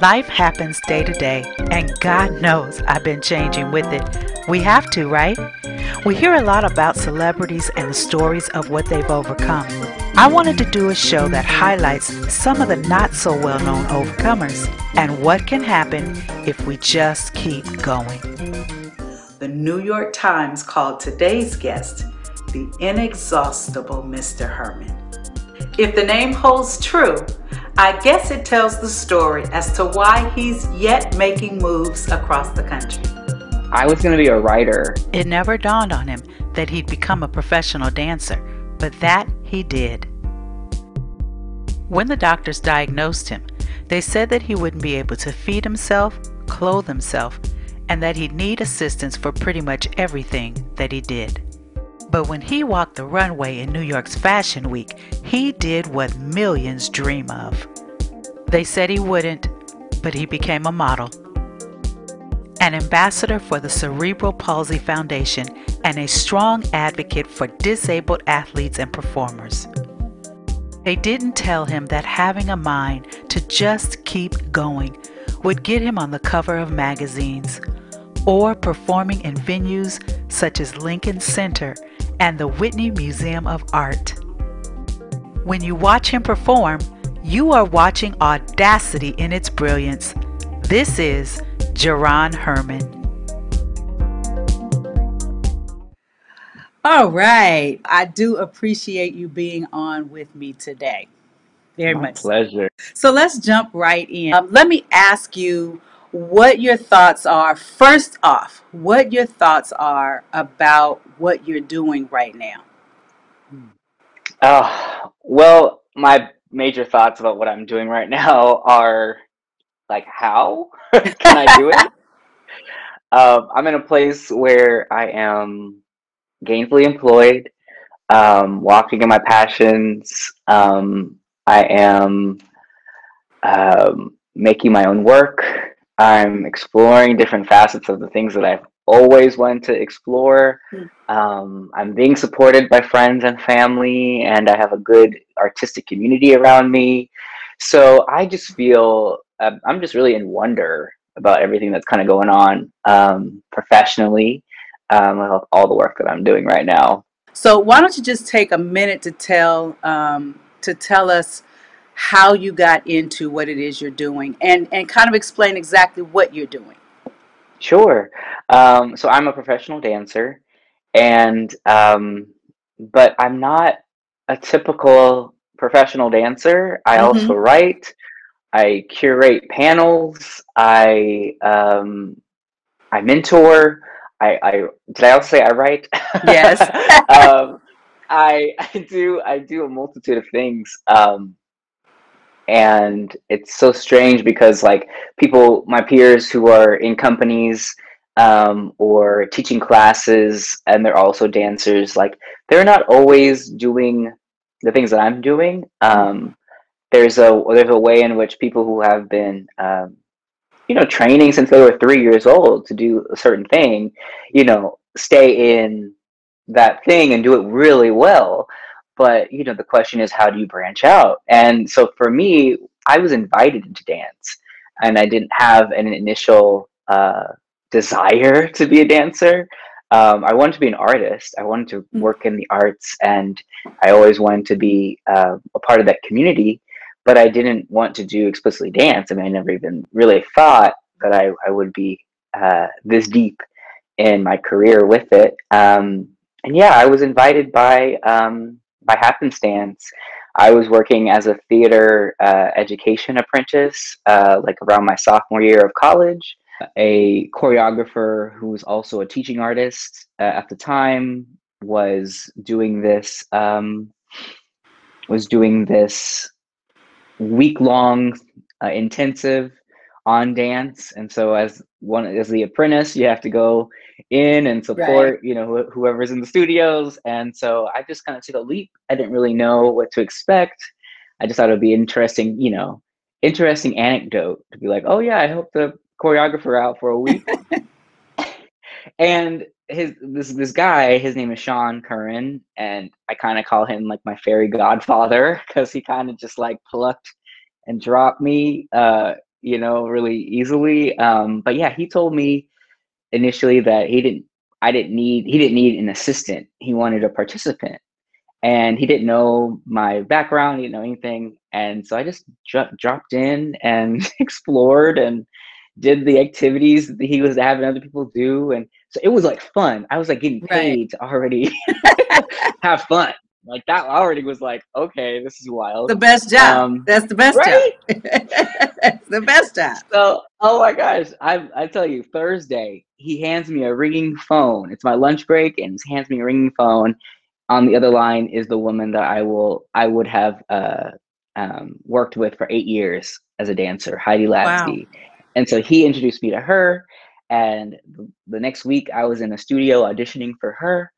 Life happens day to day, and God knows I've been changing with it. We have to, right? We hear a lot about celebrities and the stories of what they've overcome. I wanted to do a show that highlights some of the not so well known overcomers and what can happen if we just keep going. The New York Times called today's guest the inexhaustible Mr. Herman. If the name holds true, I guess it tells the story as to why he's yet making moves across the country. I was going to be a writer. It never dawned on him that he'd become a professional dancer, but that he did. When the doctors diagnosed him, they said that he wouldn't be able to feed himself, clothe himself, and that he'd need assistance for pretty much everything that he did. But when he walked the runway in New York's Fashion Week, he did what millions dream of. They said he wouldn't, but he became a model, an ambassador for the Cerebral Palsy Foundation, and a strong advocate for disabled athletes and performers. They didn't tell him that having a mind to just keep going would get him on the cover of magazines or performing in venues such as Lincoln Center and the Whitney Museum of Art. When you watch him perform, you are watching audacity in its brilliance. This is Jerron Herman. All right. I do appreciate you being on with me today. Very My much. pleasure. So let's jump right in. Um, let me ask you what your thoughts are. First off, what your thoughts are about what you're doing right now. Oh, well, my major thoughts about what I'm doing right now are like, how can I do it? Um, I'm in a place where I am gainfully employed, um, walking in my passions. Um, I am um, making my own work. I'm exploring different facets of the things that I've always wanted to explore. Hmm. Um, I'm being supported by friends and family, and I have a good artistic community around me. So I just feel I'm just really in wonder about everything that's kind of going on um, professionally um, with all the work that I'm doing right now. So why don't you just take a minute to tell um, to tell us how you got into what it is you're doing and and kind of explain exactly what you're doing. Sure. Um, so I'm a professional dancer, and um, but I'm not a typical professional dancer. I Mm-hmm. also write. I curate panels. I um, I mentor. I, I did I also say I write? Yes. um, I I do I do a multitude of things. Um, and it's so strange because like people my peers who are in companies um, or teaching classes and they're also dancers like they're not always doing the things that i'm doing. Um, there's a there's a way in which people who have been um, you know training since they were three years old to do a certain thing you know stay in that thing and do it really well but you know the question is how do you branch out? And so for me i was invited into dance and i didn't have an initial uh, desire to be a dancer. Um, i wanted to be an artist. I wanted to Mm. work in the arts and i always wanted to be uh, a part of that community but i didn't want to do explicitly dance. I mean i never even really thought that i, I would be uh, this deep in my career with it. Um, and yeah i was invited by um, by happenstance, I was working as a theater uh, education apprentice, uh, like around my sophomore year of college. A choreographer who was also a teaching artist uh, at the time was doing this um, was doing this week long uh, intensive on dance, and so as one as the apprentice, you have to go in and Right. support you know wh- whoever's in the studios. And so i just kind of took a leap. I didn't really know what to expect. I just thought it would be interesting you know interesting anecdote to be like oh yeah i helped the choreographer out for a week. And his this this guy his name is sean curran and i kind of call him like my fairy godfather because he kind of just like plucked and dropped me uh you know, really easily. Um, but yeah, he told me initially that he didn't I didn't need he didn't need an assistant. He wanted a participant. And he didn't know my background, he didn't know anything. And so I just dro- dropped in and explored and did the activities that he was having other people do. And so it was like fun. I was like getting paid Right. to already have fun. Like that already was like, okay, this is wild. The best job. Um, That's the best right? job. That's the best job. So, oh my gosh, I I tell you, Thursday he hands me a ringing phone. It's my lunch break, and he hands me a ringing phone. On the other line is the woman that I will I would have uh, um, worked with for eight years as a dancer, Heidi Wow. And so he introduced me to her. And the next week, I was in a studio auditioning for her.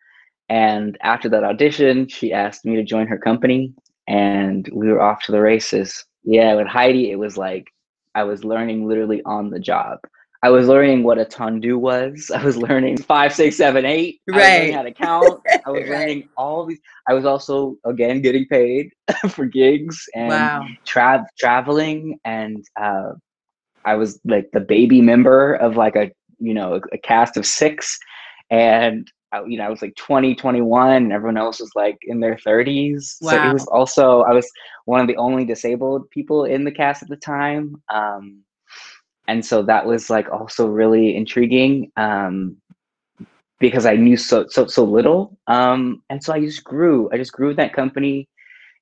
And after that audition, she asked me to join her company, and we were off to the races. Yeah, with Heidi, it was like I was learning literally on the job. I was learning what a tendu was. I was learning five, six, seven, eight. I was learning Right. how to count. I was Right. learning all these. I was also again getting paid for gigs and Wow. tra- traveling, and uh, I was like the baby member of like a you know a, a cast of six, and you know I was like 20, 21, and everyone else was like in their 30s. So it was also I was one of the only disabled people in the cast at the time. Um, and so that was like also really intriguing um, because I knew so so so little, um, and so I just grew. I just grew in that company,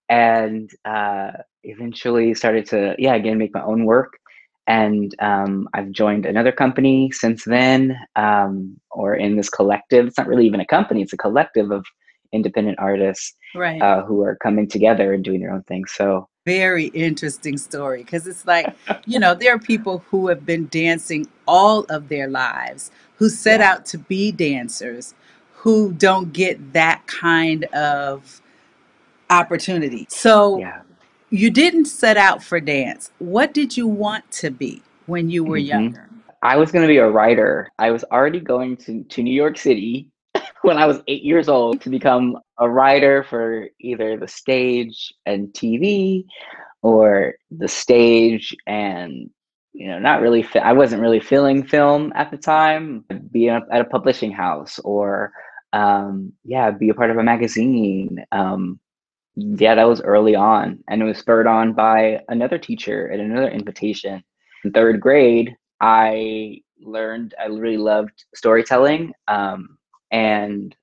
and uh, eventually started to yeah again make my own work. And um, I've joined another company since then, um, or in this collective. It's not really even a company; it's a collective of independent artists Right. uh, who are coming together and doing their own thing. So Very interesting story because it's like, you know, there are people who have been dancing all of their lives, who set yeah, out to be dancers, who don't get that kind of opportunity. So yeah. You didn't set out for dance. What did you want to be when you were hmm younger? I was going to be a writer. I was already going to, to New York City when I was eight years old to become a writer for either the stage and TV or the stage and you know not really fi- I wasn't really feeling film at the time be a, at a publishing house or um yeah be a part of a magazine um yeah that was early on and it was spurred on by another teacher and another invitation. In third grade I learned I really loved storytelling um and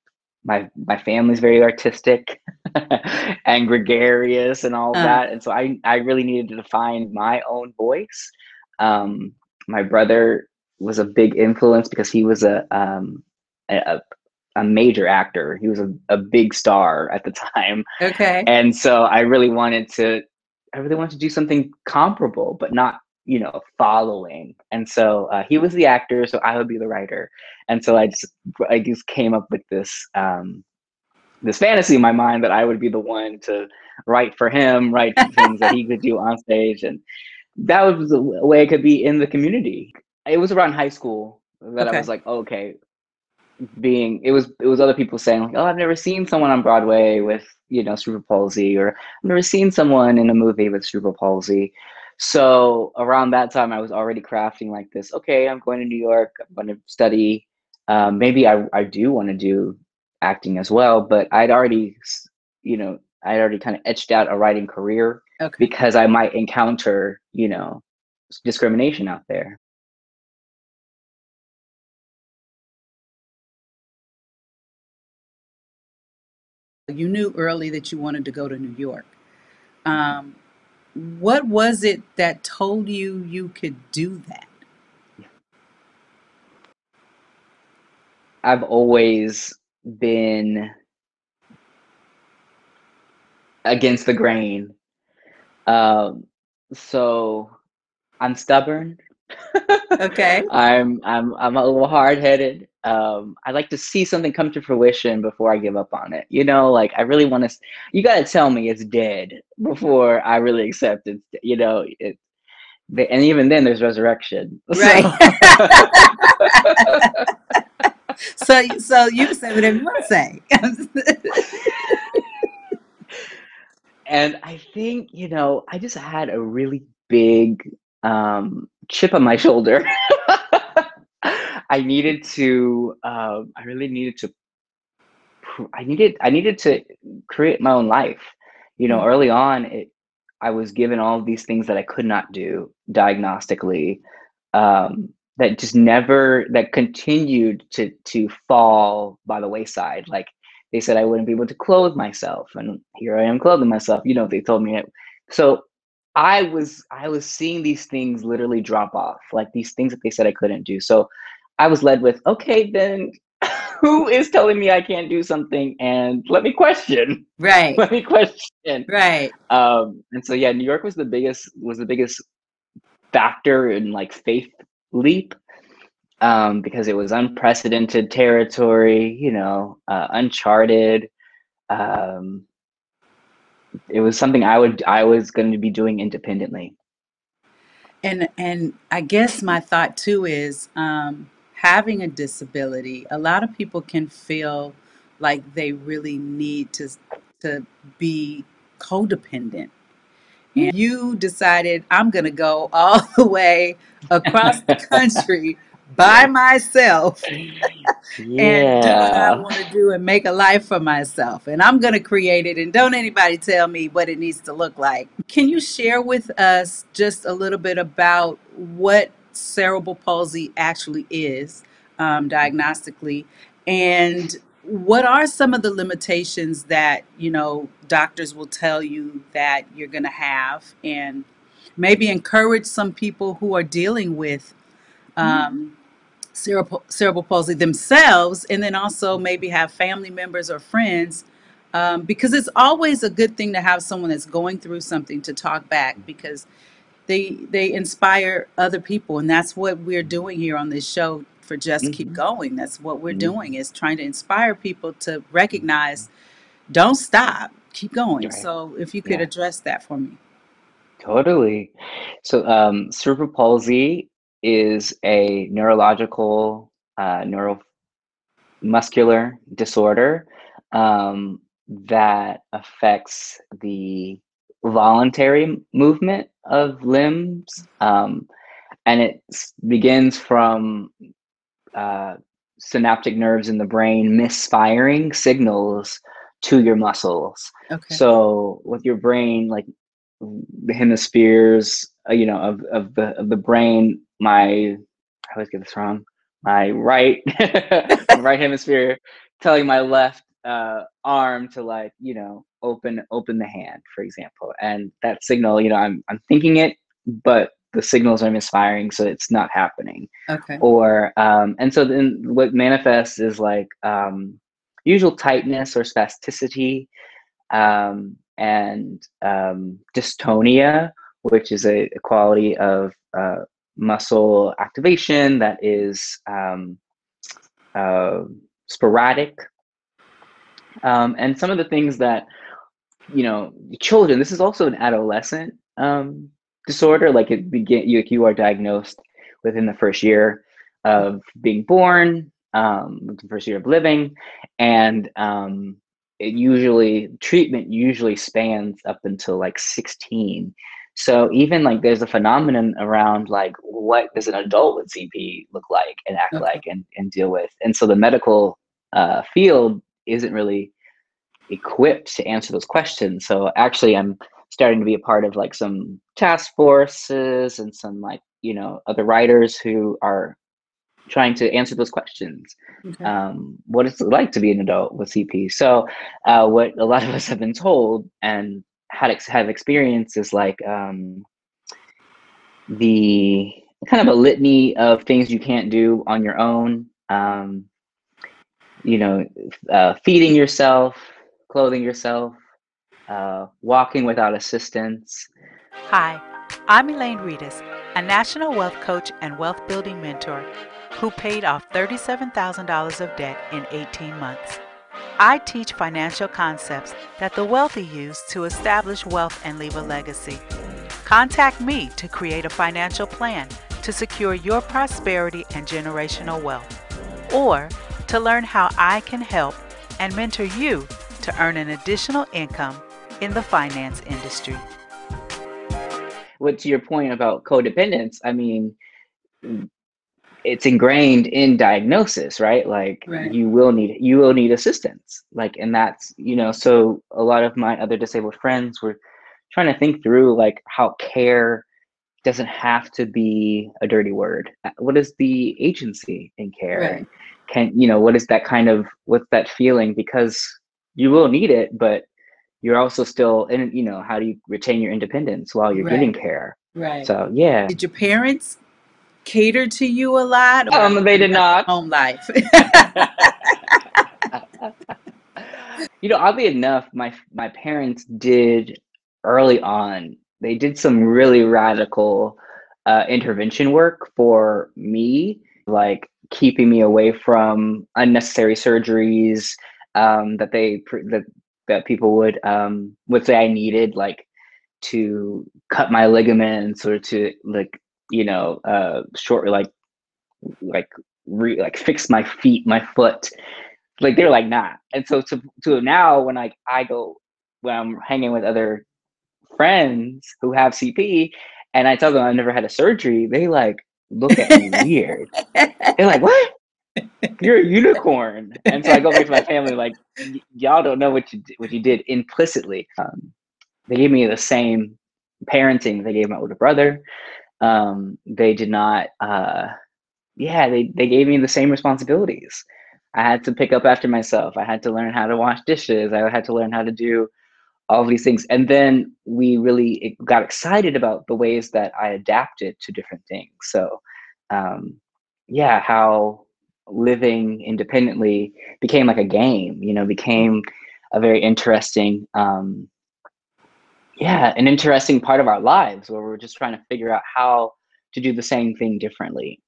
my my family's very artistic and gregarious and all Uh, that and so i i really needed to find my own voice. Um my brother was a big influence because he was a um a, a major actor. He was a, a big star at the time. Okay. and so i really wanted to i really wanted to do something comparable but not you know following. And so uh, he was the actor so i would be the writer. And so i just i just came up with this um this fantasy in my mind that i would be the one to write for him write things that he could do on stage. And that was a w- way it could be in the community. It was around high school that i was like okay being it was it was other people saying like oh i've never seen someone on broadway with you know cerebral palsy or i've never seen someone in a movie with cerebral palsy so around that time i was already crafting like this okay i'm going to new york i'm going to study um, maybe i, I do want to do acting as well but i'd already you know i'd already kind of etched out a writing career Okay. because i might encounter you know discrimination out there You knew early that you wanted to go to New York. Um, what was it that told you you could do that? i've always been against the grain um, so i'm stubborn Okay. i'm i'm i'm a little hard-headed um, i like to see something come to fruition before i give up on it you know like i really want to you got to tell me it's dead before i really accept it you know it, and even then there's resurrection Right. so so so you can say whatever you want to say. and i think you know i just had a really big um chip on my shoulder. I needed to. Uh, I really needed to. I needed. I needed to create my own life. You know, mm-hmm. early on, it. I was given all of these things that I could not do diagnostically. Um, that just never that continued to to fall by the wayside. Like they said, I wouldn't be able to clothe myself, and here I am clothing myself. You know, they told me it. So I was I was seeing these things literally drop off, like these things that they said I couldn't do. So I was led with, okay, then who is telling me I can't do something? And let me question. Right. Let me question. Right. Um, and so yeah, New York was the biggest was the biggest factor in like faith leap um, because it was unprecedented territory, you know, uh, uncharted. Um, it was something I would I was going to be doing independently. And and I guess my thought too is um, having a disability. A lot of people can feel like they really need to to be codependent. And hmm. you decided I'm going to go all the way across the country by myself and do what I want to do and make a life for myself. And I'm going to create it. And don't anybody tell me what it needs to look like. Can you share with us just a little bit about what cerebral palsy actually is um, diagnostically? And what are some of the limitations that, you know, doctors will tell you that you're going to have? And maybe encourage some people who are dealing with um, cerebral, cerebral palsy themselves, and then also maybe have family members or friends. Um, because it's always a good thing to have someone that's going through something to talk back because they they inspire other people and that's what we're doing here on this show for just mm-hmm. keep going that's what we're mm-hmm. doing is trying to inspire people to recognize don't stop keep going right. so if you could yeah. address that for me totally so um, cerebral palsy is a neurological, uh, neuromuscular disorder um, that affects the voluntary movement of limbs. Um, and it begins from uh, synaptic nerves in the brain misfiring signals to your muscles. Okay. So with your brain, like the hemispheres, uh, you know, of, of the of the brain my I always get this wrong. My right right hemisphere telling my left uh, arm to like you know open open the hand, for example, and that signal, you know, I'm I'm thinking it, but the signals are misfiring, so it's not happening. Okay. Or um, and so then what manifests is like um, usual tightness or spasticity, um, and um, dystonia, which is a, a quality of uh, muscle activation that is um, uh, sporadic. Um, and some of the things that, you know, children, this is also an adolescent um, disorder, like it begin, you, you are diagnosed within the first year of being born, um, the first year of living, and um, it usually treatment usually spans up until like 16 so even like there's a phenomenon around like what does an adult with CP look like and act okay. like and, and deal with. And so the medical uh, field isn't really equipped to answer those questions. So actually I'm starting to be a part of like some task forces and some like, you know, other writers who are trying to answer those questions. Okay. Um, what it's like to be an adult with CP. So uh, what a lot of us have been told and had ex- have experience is like um, the kind of a litany of things you can't do on your own. Um, you know, uh, feeding yourself, clothing yourself, uh, walking without assistance. Hi, I'm Elaine Reedus, a national wealth coach and wealth building mentor who paid off $37,000 of debt in 18 months. I teach financial concepts that the wealthy use to establish wealth and leave a legacy. Contact me to create a financial plan to secure your prosperity and generational wealth, or to learn how I can help and mentor you to earn an additional income in the finance industry. what to your point about codependence, I mean, it's ingrained in diagnosis, right? Like Right. you will need you will need assistance. Like and that's, you know, so a lot of my other disabled friends were trying to think through like how care doesn't have to be a dirty word. What is the agency in care? Right. Can you know what is that kind of what's that feeling? Because you will need it, but you're also still in you know how do you retain your independence while you're getting care? Right. So yeah, Did your parents cater to you a lot, or um, they did not. home life? you know, oddly enough, my my parents did early on. They did some really radical uh, intervention work for me, like keeping me away from unnecessary surgeries um, that they that that people would um, would say I needed, like to cut my ligaments or to like you know uh, short like like re- like fix my feet, my foot. Like they're like nah. And so to to now when like i go when i'm hanging with other friends who have cp and i tell them i've never had a surgery they like look at me weird. They're like what you're a unicorn. And so i go back to my family like "Y- y'all don't know what you did, what you did implicitly. Um, they gave me the same parenting they gave my older brother. Um, they did not uh, yeah they, they gave me the same responsibilities. I had to pick up after myself. I had to learn how to wash dishes. I had to learn how to do all of these things. And then we really got excited about the ways that i adapted to different things. So um, yeah how living independently became like a game you know became a very interesting um, yeah an interesting part of our lives where we're just trying to figure out how to do the same thing differently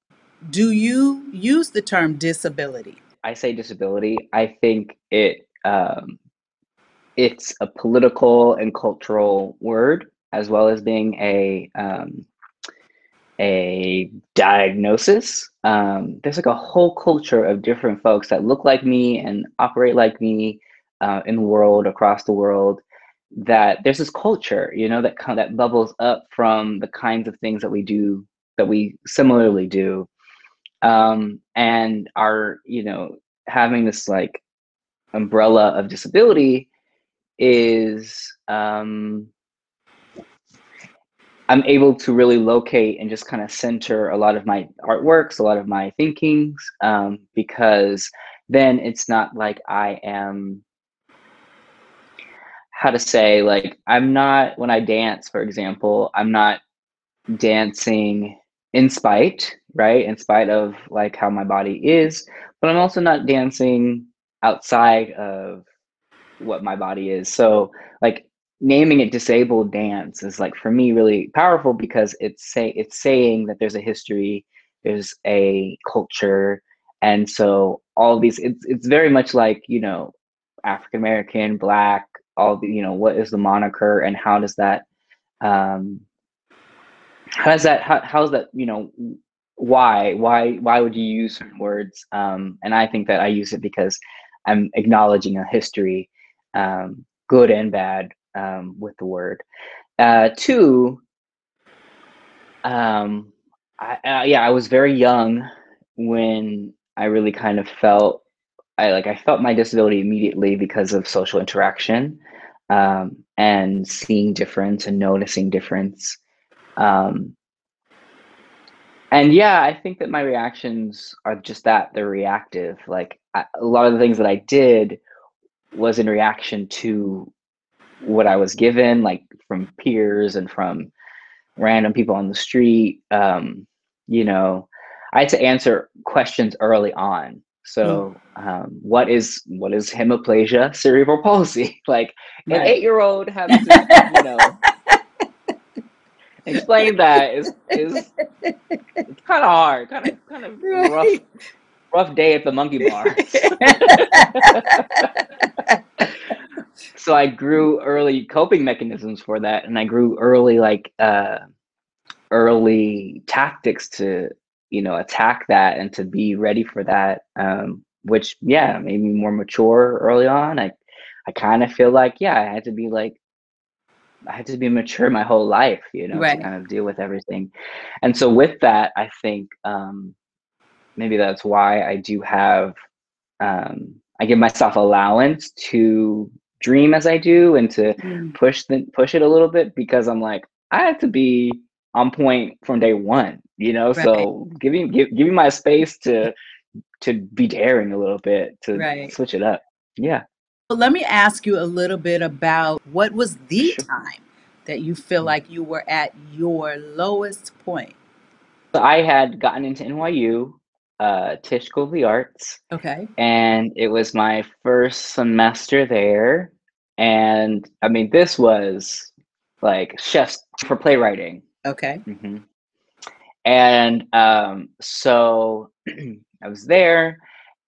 Do you use the term disability? I say disability, I think it um, it's a political and cultural word as well as being a um, a diagnosis. Um, there's like a whole culture of different folks that look like me and operate like me uh, in the world across the world. That there's this culture, you know, that that bubbles up from the kinds of things that we do that we similarly do um, and are you know having this like umbrella of disability is um, I'm able to really locate and just kind of center a lot of my artworks, a lot of my thinkings, um, because then it's not like I am how to say like I'm not when I dance, for example, I'm not dancing in spite, right? In spite of like how my body is, but I'm also not dancing outside of what my body is. So like naming it disabled dance is like for me really powerful because it's say it's saying that there's a history, there's a culture, and so all these it's it's very much like, you know, African American, black, all the, you know, what is the moniker and how does that um how does that how, how's that you know why why why would you use certain words? Um, and i think that i use it because i'm acknowledging a history um, good and bad um, with the word uh, two um, I, uh, yeah i was very young when i really kind of felt i like i felt my disability immediately because of social interaction um, and seeing difference and noticing difference um, and yeah, I think that my reactions are just that they're reactive. Like I, a lot of the things that I did was in reaction to what I was given, like from peers and from random people on the street. Um, you know, I had to answer questions early on. So, um, what is what is hemiplegia cerebral palsy? Like an eight-year-old having to, you know, explain that is is kind of hard, kind of kind of rough rough day at the monkey bar. so I grew early coping mechanisms for that, and I grew early like uh, early tactics to you know attack that and to be ready for that. Um, which yeah, made me more mature early on. I I kind of feel like yeah, I had to be like I had to be mature my whole life, you know, to kind of deal with everything. And so with that, I think um, maybe that's why I do have um, I give myself allowance to dream as I do and to Mm, push the push it a little bit because I'm like I have to be on point from day one, you know. Right. So giving give give me my space to to be daring a little bit to Right. switch it up. Yeah, Well, let me ask you a little bit about what was the sure. time that you feel like you were at your lowest point? So I had gotten into NYU, uh, Tisch School of the Arts, Okay. and it was my first semester there. And I mean, this was like chefs for playwriting. Okay. hmm And um, so I was there,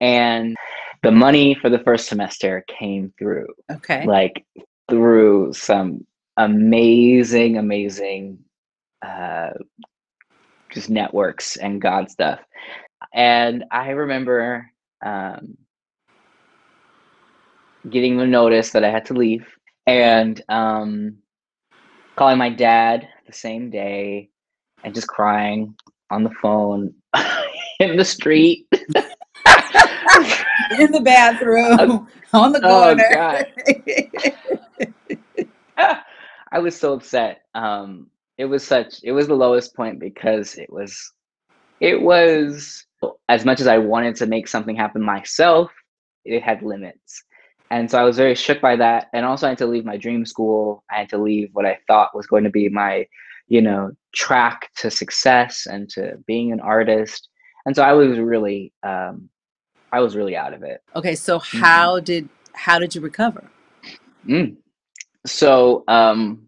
and the money for the first semester came through, Okay. like through some amazing, amazing uh, just networks and God stuff. And I remember um, getting the notice that I had to leave and um, calling my dad the same day and just crying on the phone in the street. In the bathroom, on the oh corner. God. I was so upset. Um, it was such it was the lowest point because it was it was as much as I wanted to make something happen myself, it had limits. And so I was very shook by that. And also I had to leave my dream school. I had to leave what I thought was going to be my, you know, track to success and to being an artist. And so I was really um I was really out of it. okay, so hmm how did how did you recover? Mm. So um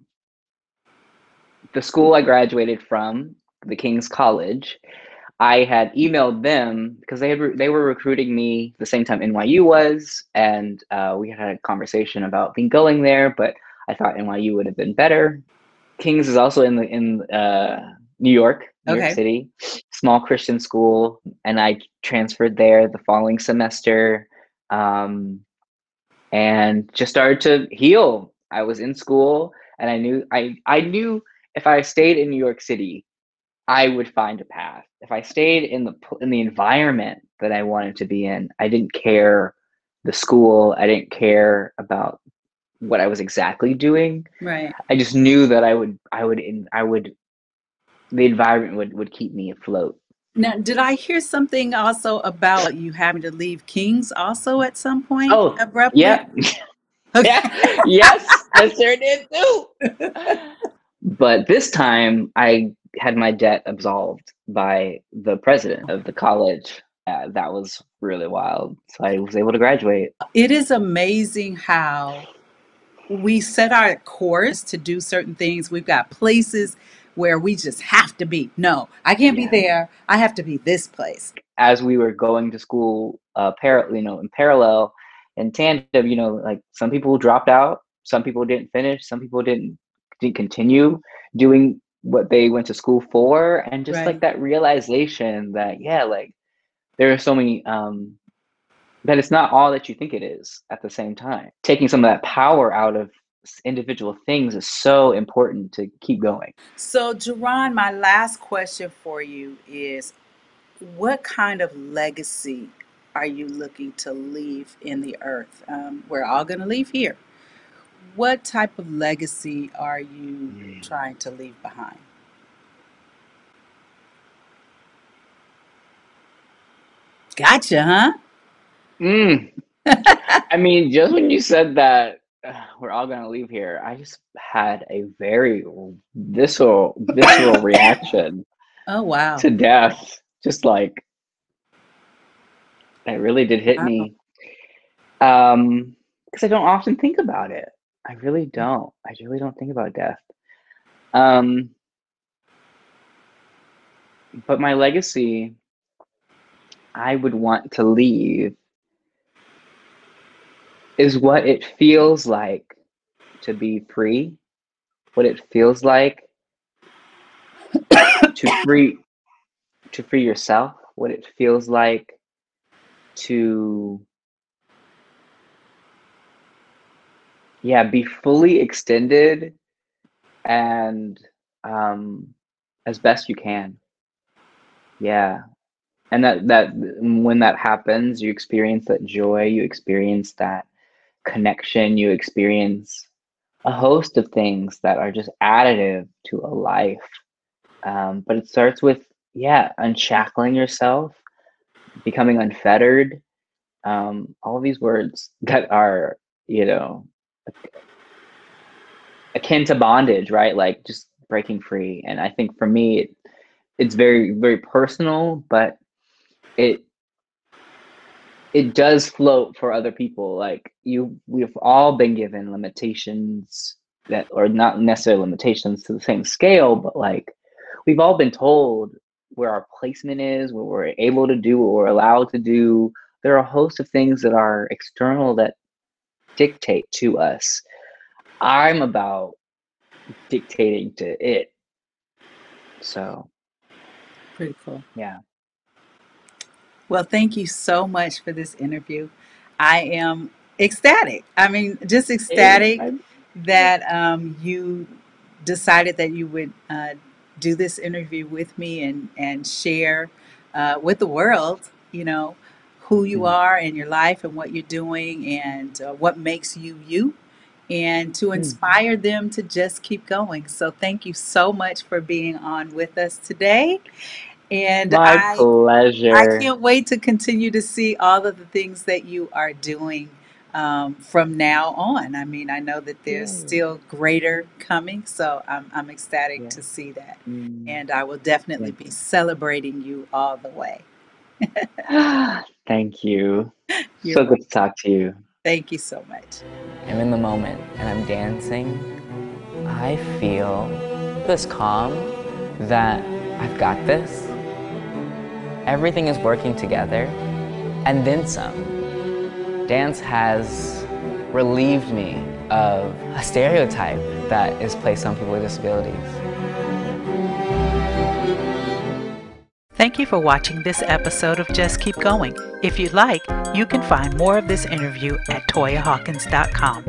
the school I graduated from, the King's College, I had emailed them because they had re- they were recruiting me the same time NYU was, and uh, we had a conversation about being going there. But I thought NYU would have been better. King's is also in the in uh, New York, New York City, small Christian school, and I transferred there the following semester, um, and just started to heal. I was in school, and I knew I I knew if I stayed in New York City, I would find a path. If I stayed in the in the environment that I wanted to be in, I didn't care the school. I didn't care about what I was exactly doing. Right. I just knew that I would I would in I would the environment would would keep me afloat. Now, did I hear something also about you having to leave Kings also at some point Oh, abruptly? yeah. Okay. yeah. Yes, I sure did too. But this time I had my debt absolved by the president of the college. Uh, that was really wild. So I was able to graduate. It is amazing how we set our course to do certain things. We've got places where we just have to be. No, I can't be there. I have to be this place. As we were going to school, uh, par- you know, in parallel, in tandem, you know, like some people dropped out, some people didn't finish, some people didn't didn't continue doing what they went to school for, and just like that realization that yeah, like there are so many um, that it's not all that you think it is at the same time. Taking some of that power out of individual things is so important to keep going. So, Jerron, my last question for you is what kind of legacy are you looking to leave in the earth? Um, we're all going to leave here. What type of legacy are you Mm. trying to leave behind? Gotcha, huh? Mm. I mean, just when you said that uh, we're all gonna leave here, I just had a very visceral, visceral reaction Oh, wow. to death. Just like it really did hit Wow. me. Um, because I don't often think about it. I really don't. I really don't think about death. Um, but my legacy, I would want to leave is what it feels like to be free, what it feels like to free to free yourself, what it feels like to yeah, be fully extended and um, as best you can. Yeah, and that that when that happens, you experience that joy, you experience that connection, you experience a host of things that are just additive to a life. Um, but it starts with yeah, unshackling yourself, becoming unfettered. Um, all these words that are you know akin to bondage, right? Like just breaking free. And I think for me, it, it's very very personal, but it it does float for other people. Like you, we've all been given limitations that, or not necessarily limitations to the same scale, but like we've all been told where our placement is, what we're able to do, what we're allowed to do. There are a host of things that are external that dictate to us. I'm about dictating to it. So, pretty cool. Yeah. Well, thank you so much for this interview. I am ecstatic. I mean, just ecstatic Hey, that um, you decided that you would uh, do this interview with me and and share uh, with the world, you know, who you Mm, are in your life and what you're doing and uh, what makes you you, and to mm. inspire them to just keep going. So, thank you so much for being on with us today. And My I I pleasure. I can't wait to continue to see all of the things that you are doing um, from now on. I mean, I know that there's Yay. still greater coming, so I'm, I'm ecstatic to see that. Mm, And I will definitely thank be you. celebrating you all the way. Thank you. You're So welcome. good to talk to you. Thank you so much. I'm in the moment and I'm dancing, I feel this calm that I've got this. Everything is working together and then some. Dance has relieved me of a stereotype that is placed on people with disabilities. Thank you for watching this episode of Just Keep Going. If you'd like, you can find more of this interview at toyahawkins.com.